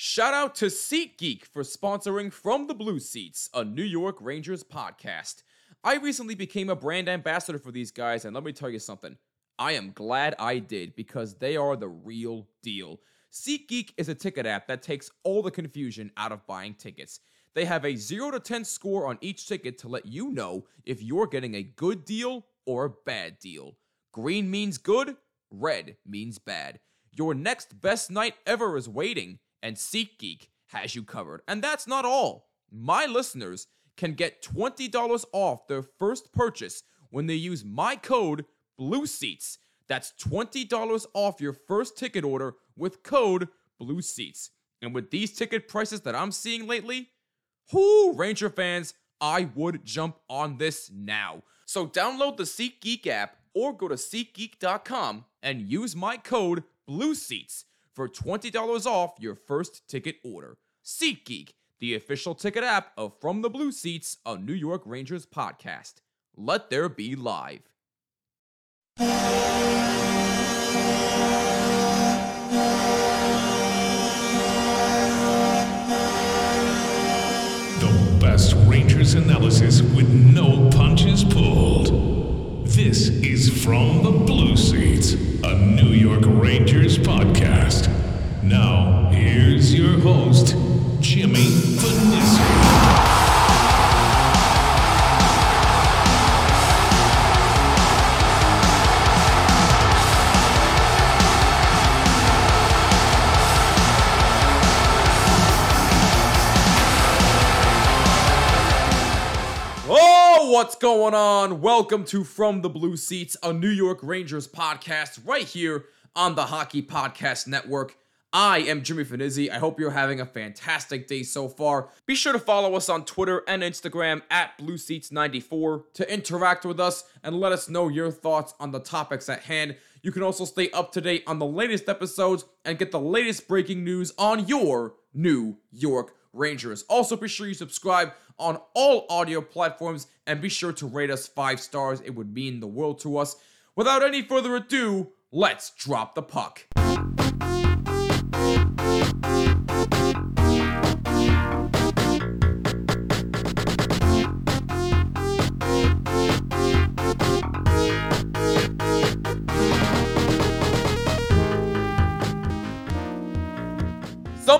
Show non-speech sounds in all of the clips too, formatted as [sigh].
Shout out to SeatGeek for sponsoring From the Blue Seats, a New York Rangers podcast. I recently became a brand ambassador for these guys, and let me tell you something. I am glad I did because they are the real deal. SeatGeek is a ticket app that takes all the confusion out of buying tickets. They have a 0 to 10 score on each ticket to let you know if you're getting a good deal or a bad deal. Green means good, red means bad. Your next best night ever is waiting and SeatGeek has you covered. And that's not all. My listeners can get $20 off their first purchase when they use my code BLUESEATS. That's $20 off your first ticket order with code BLUESEATS. And with these ticket prices that I'm seeing lately, whoo, Ranger fans, I would jump on this now. So download the SeatGeek app or go to SeatGeek.com and use my code BLUESEATS for $20 off your first ticket order. SeatGeek, the official ticket app of From the Blue Seats, a New York Rangers podcast. Let there be live. The best Rangers analysis with no punches pulled. This is From the Blue Seats, a New York Rangers podcast. Now, here's your host, Jimmy Fanizzi. What's going on? Welcome to From the Blue Seats, a New York Rangers podcast right here on the Hockey Podcast Network. I am Jimmy Fanizzi. I hope you're having a fantastic day so far. Be sure to follow us on Twitter and Instagram at BlueSeats94 to interact with us and let us know your thoughts on the topics at hand. You can also stay up to date on the latest episodes and get the latest breaking news on your New York Rangers. Also, be sure you subscribe on all audio platforms and be sure to rate us five stars. It would mean the world to us. Without any further ado, let's drop the puck.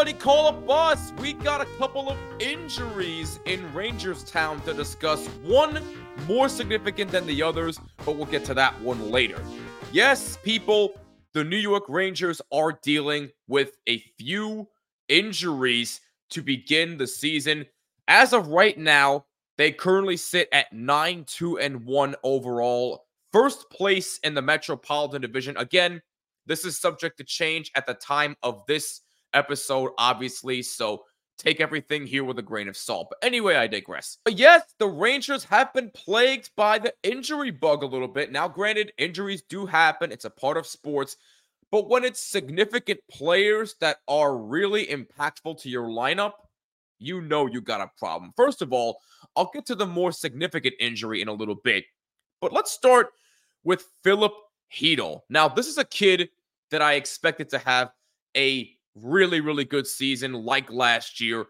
Somebody call a bus. We got a couple of injuries in Rangers Town to discuss. One more significant than the others, but we'll get to that one later. Yes, people, the New York Rangers are dealing with a few injuries to begin the season. As of right now, they currently sit at 9 2 and 1 overall, first place in the Metropolitan Division. Again, this is subject to change at the time of this episode, obviously. So take everything here with a grain of salt. But anyway, I digress. But yes, the Rangers have been plagued by the injury bug a little bit. Now, granted, injuries do happen, it's a part of sports. But when it's significant players that are really impactful to your lineup, you know you got a problem. First of all, I'll get to the more significant injury in a little bit. But let's start with Filip Chytil. Now, this is a kid that I expected to have a really, really good season like last year.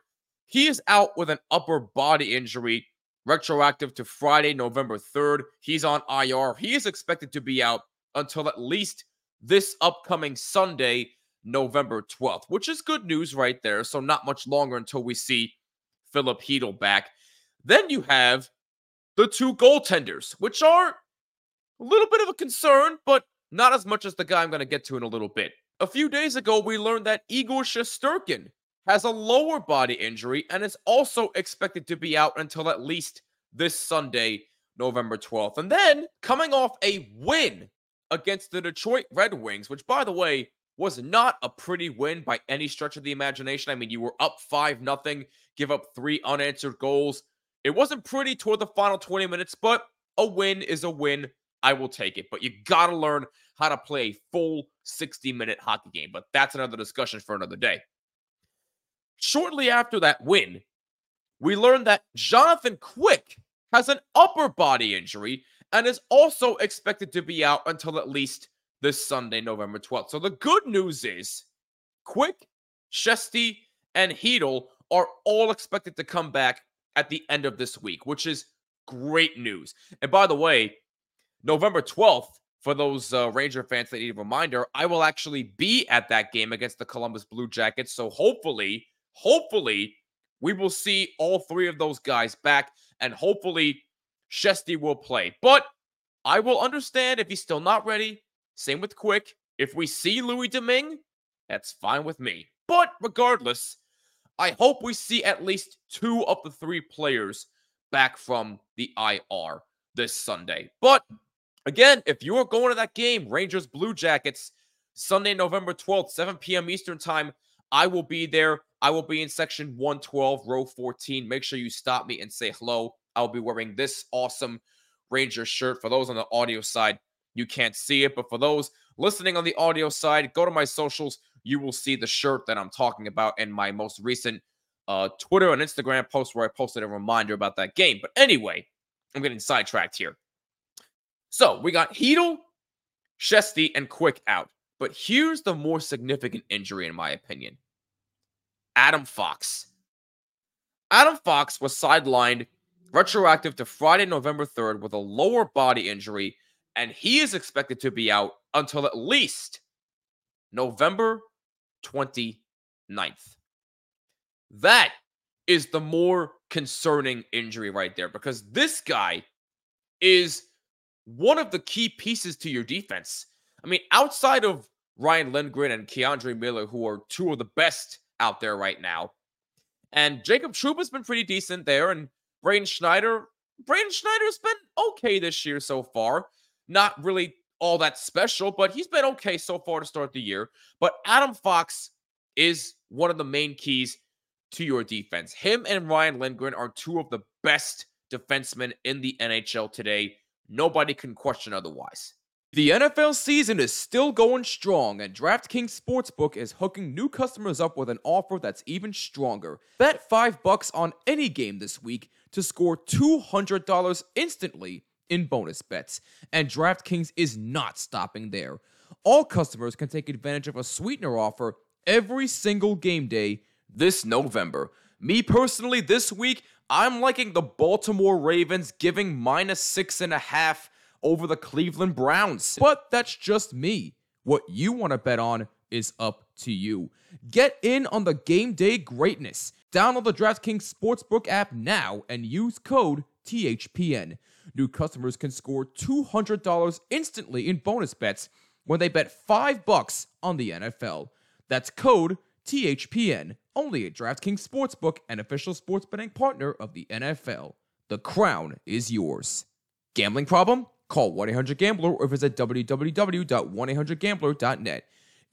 He is out with an upper body injury, retroactive to Friday, November 3rd. He's on IR. He is expected to be out until at least this upcoming Sunday, November 12th, which is good news right there. So, not much longer until we see Filip Chytil back. Then you have the two goaltenders, which are a little bit of a concern, but not as much as the guy I'm going to get to in a little bit. A few days ago, we learned that Igor Shesterkin has a lower body injury and is also expected to be out until at least this Sunday, November 12th. And then, coming off a win against the Detroit Red Wings, which, by the way, was not a pretty win by any stretch of the imagination. I mean, you were up 5 nothing, give up three unanswered goals. It wasn't pretty toward the final 20 minutes, but a win is a win. I will take it. But you got to learn how to play a full 60 minute hockey game. But that's another discussion for another day. Shortly after that win, we learned that Jonathan Quick has an upper body injury and is also expected to be out until at least this Sunday, November 12th. So the good news is Quick, Shesty, and Chytil are all expected to come back at the end of this week, which is great news. And by the way, November 12th, for those uh, Ranger fans that need a reminder, I will actually be at that game against the Columbus Blue Jackets. So hopefully, hopefully, we will see all three of those guys back, and hopefully, Shesty will play. But I will understand if he's still not ready. Same with Quick. If we see Louis Domingue, that's fine with me. But regardless, I hope we see at least two of the three players back from the IR this Sunday. But again, if you are going to that game, Rangers Blue Jackets, Sunday, November 12th, 7 p.m. Eastern Time, I will be there. I will be in section 112, row 14. Make sure you stop me and say hello. I'll be wearing this awesome Ranger shirt. For those on the audio side, you can't see it. But for those listening on the audio side, go to my socials. You will see the shirt that I'm talking about in my most recent uh, Twitter and Instagram post where I posted a reminder about that game. But anyway, I'm getting sidetracked here. So we got Chytil, Shesty, and Quick out. But here's the more significant injury, in my opinion Adam Fox. Adam Fox was sidelined retroactive to Friday, November 3rd with a lower body injury and he is expected to be out until at least November 29th. That is the more concerning injury right there because this guy is one of the key pieces to your defense. I mean, outside of Ryan Lindgren and K'Andre Miller, who are two of the best out there right now, and Jacob Trouba's been pretty decent there, and Braden Schneider, Braden Schneider's been okay this year so far. Not really all that special, but he's been okay so far to start the year. But Adam Fox is one of the main keys to your defense. Him and Ryan Lindgren are two of the best defensemen in the NHL today. Nobody can question otherwise. The NFL season is still going strong, and DraftKings Sportsbook is hooking new customers up with an offer that's even stronger. Bet 5 bucks on any game this week to score $200 instantly in bonus bets, and DraftKings is not stopping there. All customers can take advantage of a sweetener offer every single game day this November. Me personally, this week, I'm liking the Baltimore Ravens giving minus six and a half over the Cleveland Browns. But that's just me. What you want to bet on is up to you. Get in on the game day greatness. Download the DraftKings Sportsbook app now and use code THPN. New customers can score $200 instantly in bonus bets when they bet 5 bucks on the NFL. That's code THPN only at DraftKings Sportsbook, an official sports betting partner of the NFL. The crown is yours. Gambling problem? Call 1-800-GAMBLER or visit www.1800gambler.net.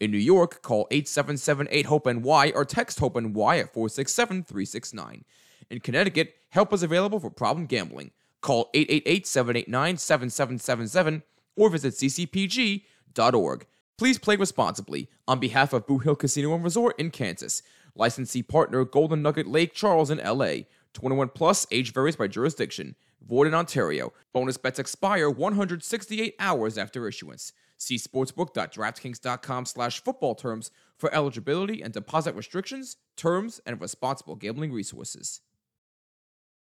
In New York, call 877-8-HOPE-NY or text HOPE-NY at 467-369. In Connecticut, help is available for problem gambling. Call 888-789-7777 or visit ccpg.org. Please play responsibly on behalf of Boot Hill Casino and Resort in Kansas. Licensee partner Golden Nugget Lake Charles in LA. 21 plus, age varies by jurisdiction. Void in Ontario. Bonus bets expire 168 hours after issuance. See sportsbook.draftkings.com slash football terms for eligibility and deposit restrictions, terms, and responsible gambling resources.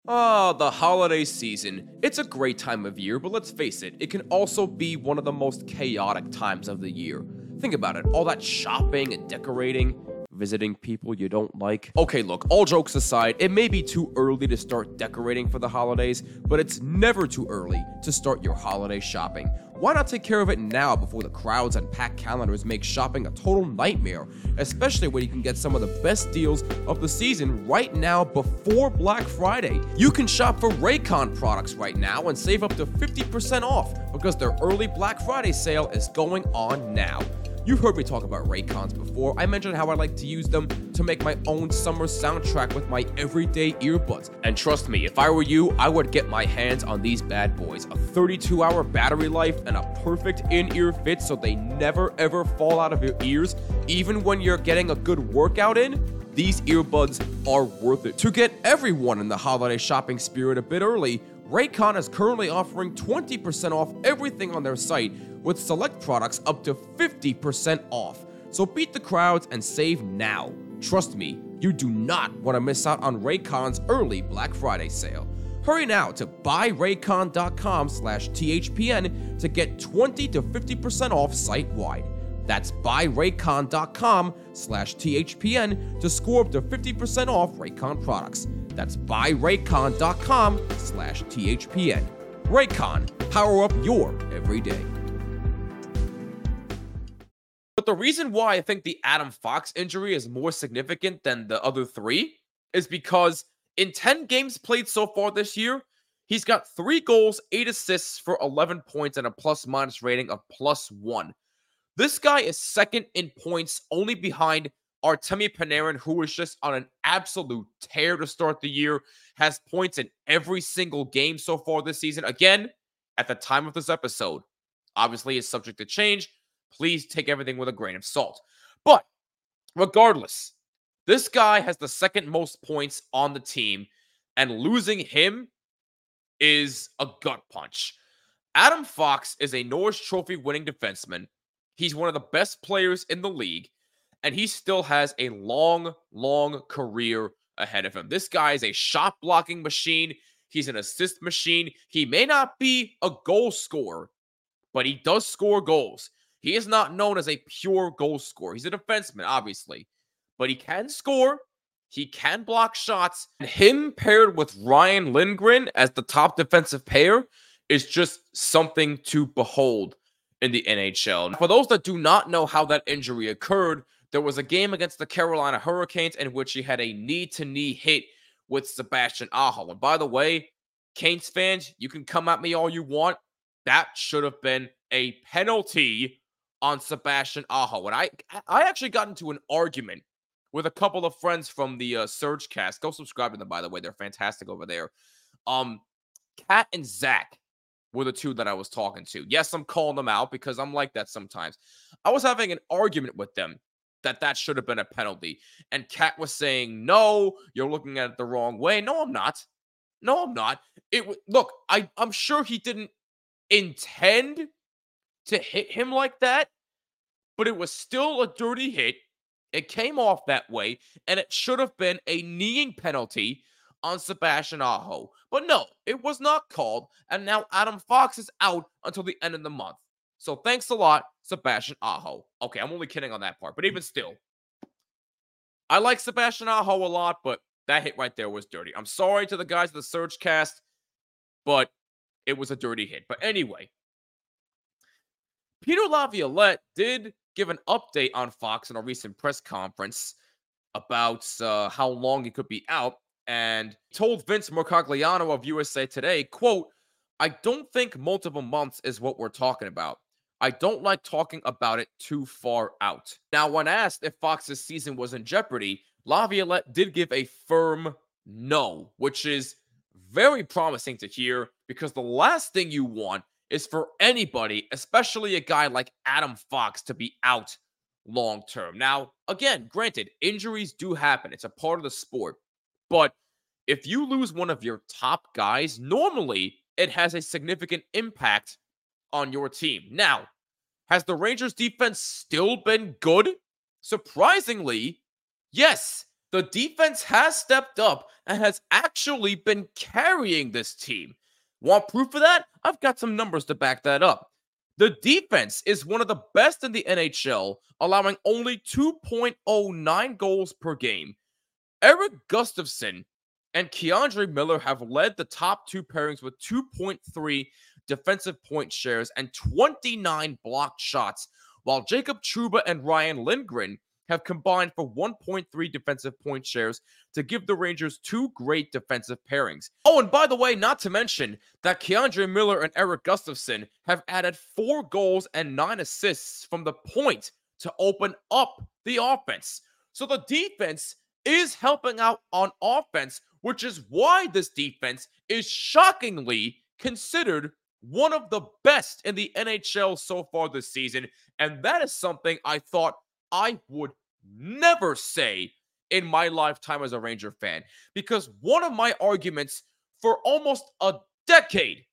Ah, the holiday season. It's a great time of year, but let's face it, it can also be one of the most chaotic times of the year. Think about it all that shopping and decorating, visiting people you don't like. Okay, look, all jokes aside, it may be too early to start decorating for the holidays, but it's never too early to start your holiday shopping. Why not take care of it now before the crowds and packed calendars make shopping a total nightmare, especially when you can get some of the best deals of the season right now before Black Friday? You can shop for Raycon products right now and save up to 50% off because their early Black Friday sale is going on now. You've heard me talk about Raycons before. I mentioned how I like to use them to make my own summer soundtrack with my everyday earbuds. And trust me, if I were you, I would get my hands on these bad boys. A 32 hour battery life and a perfect in ear fit so they never ever fall out of your ears, even when you're getting a good workout in. These earbuds are worth it. To get everyone in the holiday shopping spirit a bit early, Raycon is currently offering 20% off everything on their site with select products up to 50% off. So beat the crowds and save now. Trust me, you do not want to miss out on Raycon's early Black Friday sale. Hurry now to buyraycon.com slash THPN to get 20 to 50% off site-wide. That's buyraycon.com slash THPN to score up to 50% off Raycon products. That's buyraycon.com slash THPN. Raycon, power up your everyday. But the reason why I think the Adam Fox injury is more significant than the other three is because in 10 games played so far this year, he's got three goals, eight assists for 11 points, and a plus minus rating of plus one. This guy is second in points, only behind Artemi Panarin, who is just on an absolute tear to start the year, has points in every single game so far this season. Again, at the time of this episode, obviously is subject to change. Please take everything with a grain of salt. But regardless, this guy has the second most points on the team, and losing him is a gut punch. Adam Fox is a Norris Trophy winning defenseman. He's one of the best players in the league, and he still has a long, long career ahead of him. This guy is a shot blocking machine. He's an assist machine. He may not be a goal scorer, but he does score goals. He is not known as a pure goal scorer. He's a defenseman, obviously, but he can score. He can block shots. And him paired with Ryan Lindgren as the top defensive pair is just something to behold in the NHL. For those that do not know how that injury occurred, there was a game against the Carolina Hurricanes in which he had a knee to knee hit with Sebastian Aho. And by the way, Canes fans, you can come at me all you want. That should have been a penalty on Sebastian Aho. And I I actually got into an argument with a couple of friends from the uh, Surge Cast. Go subscribe to them, by the way. They're fantastic over there. Um, Kat and Zach were the two that I was talking to. Yes, I'm calling them out because I'm like that sometimes. I was having an argument with them that that should have been a penalty. And Kat was saying, "No, you're looking at it the wrong way." No, I'm not. No, I'm not. It look, I I'm sure he didn't intend to hit him like that, but it was still a dirty hit. It came off that way, and it should have been a kneeing penalty on Sebastian Aho. But no, it was not called, and now Adam Fox is out until the end of the month. So thanks a lot, Sebastian Aho. Okay, I'm only kidding on that part, but even still, I like Sebastian Aho a lot, but that hit right there was dirty. I'm sorry to the guys of the Surge Cast, but it was a dirty hit. But anyway, Peter Laviolette did give an update on Fox in a recent press conference about uh, how long he could be out and told Vince Mercogliano of USA Today, quote, I don't think multiple months is what we're talking about. I don't like talking about it too far out. Now, when asked if Fox's season was in jeopardy, Laviolette did give a firm no, which is very promising to hear because the last thing you want is for anybody, especially a guy like Adam Fox, to be out long term. Now, again, granted, injuries do happen, it's a part of the sport. But if you lose one of your top guys, normally it has a significant impact on your team. Now, has the Rangers defense still been good? Surprisingly, yes. The defense has stepped up and has actually been carrying this team. Want proof of that? I've got some numbers to back that up. The defense is one of the best in the NHL, allowing only 2.09 goals per game. Erik Gustafsson and K'Andre Miller have led the top two pairings with 2.3 defensive point shares and 29 blocked shots, while Jacob Trouba and Ryan Lindgren have combined for 1.3 defensive point shares to give the Rangers two great defensive pairings. Oh, and by the way, not to mention that K'Andre Miller and Erik Gustafsson have added four goals and nine assists from the point to open up the offense. So the defense is helping out on offense, which is why this defense is shockingly considered one of the best in the NHL so far this season. And that is something I thought I would never say in my lifetime as a Ranger fan. Because one of my arguments for almost a decade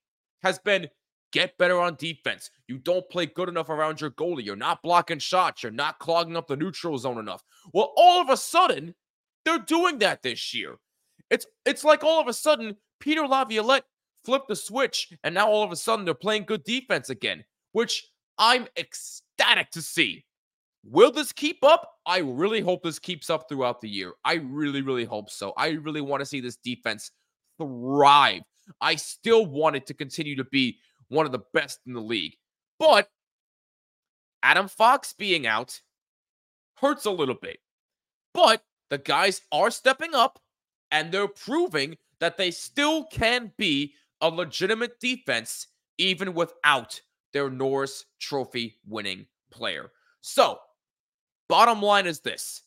has been get better on defense. You don't play good enough around your goalie. You're not blocking shots. You're not clogging up the neutral zone enough. Well, all of a sudden, they're doing that this year. It's it's like all of a sudden Peter Laviolette flipped the switch and now all of a sudden they're playing good defense again, which I'm ecstatic to see. Will this keep up? I really hope this keeps up throughout the year. I really, really hope so. I really want to see this defense thrive. I still want it to continue to be one of the best in the league. But Adam Fox being out hurts a little bit. But the guys are stepping up and they're proving that they still can be a legitimate defense even without their Norris Trophy winning player. So, Bottom line is this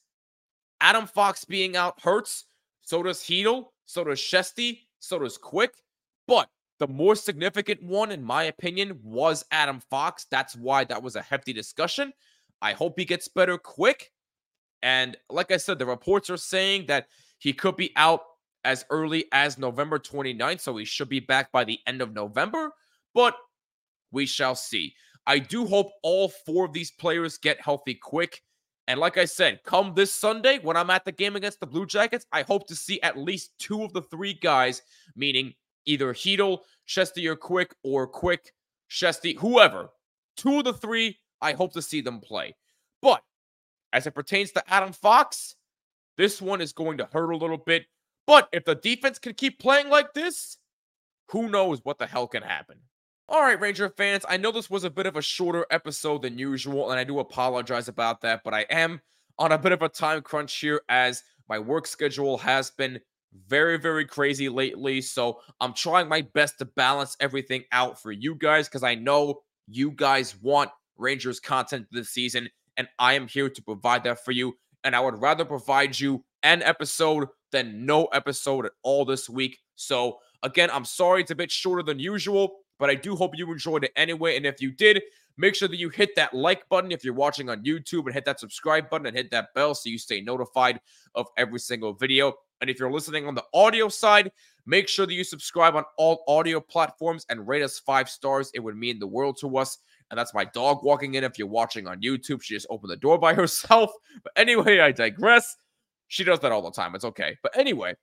Adam Fox being out hurts. So does Chytil. So does Shesty. So does Quick. But the more significant one, in my opinion, was Adam Fox. That's why that was a hefty discussion. I hope he gets better quick. And like I said, the reports are saying that he could be out as early as November 29th. So he should be back by the end of November. But we shall see. I do hope all four of these players get healthy quick. And like I said, come this Sunday when I'm at the game against the Blue Jackets, I hope to see at least two of the three guys, meaning either Chytil, Shesty, or Quick, or Quick, Shesty, whoever. Two of the three, I hope to see them play. But as it pertains to Adam Fox, this one is going to hurt a little bit. But if the defense can keep playing like this, who knows what the hell can happen. All right, Ranger fans, I know this was a bit of a shorter episode than usual, and I do apologize about that, but I am on a bit of a time crunch here as my work schedule has been very, very crazy lately. So I'm trying my best to balance everything out for you guys because I know you guys want Rangers content this season, and I am here to provide that for you. And I would rather provide you an episode than no episode at all this week. So, again, I'm sorry it's a bit shorter than usual but I do hope you enjoyed it anyway. And if you did, make sure that you hit that like button if you're watching on YouTube and hit that subscribe button and hit that bell so you stay notified of every single video. And if you're listening on the audio side, make sure that you subscribe on all audio platforms and rate us five stars. It would mean the world to us. And that's my dog walking in. If you're watching on YouTube, she just opened the door by [laughs] herself. But anyway, I digress. She does that all the time. It's okay. But anyway,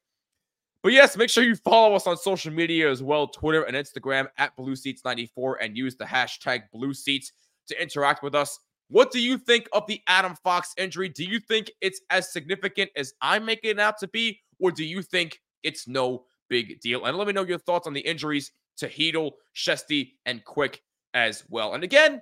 but yes, make sure you follow us on social media as well Twitter and Instagram at BlueSeats94 and use the hashtag BlueSeats to interact with us. What do you think of the Adam Fox injury? Do you think it's as significant as I'm making it out to be, or do you think it's no big deal? And let me know your thoughts on the injuries to Chytil, Shesty, and Quick as well. And again,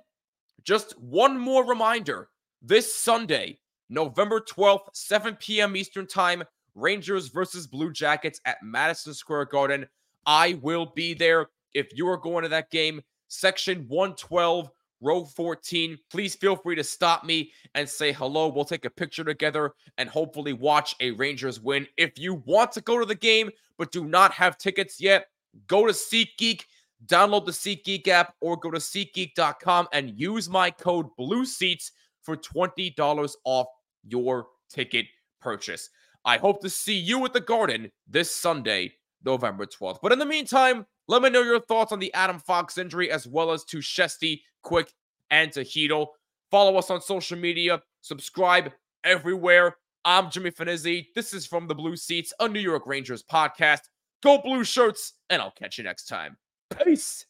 just one more reminder this Sunday, November 12th, 7 p.m. Eastern Time, Rangers versus Blue Jackets at Madison Square Garden. I will be there. If you are going to that game, section 112, row 14, please feel free to stop me and say hello. We'll take a picture together and hopefully watch a Rangers win. If you want to go to the game but do not have tickets yet, go to SeatGeek, download the SeatGeek app, or go to SeatGeek.com and use my code BLUESEATS for $20 off your ticket purchase. I hope to see you at the Garden this Sunday, November 12th. But in the meantime, let me know your thoughts on the Adam Fox injury as well as to Shesty, Quick, and to Chytil. Follow us on social media, subscribe everywhere. I'm Jimmy Fanizzi. This is from the Blue Seats, a New York Rangers podcast. Go Blue Shirts, and I'll catch you next time. Peace.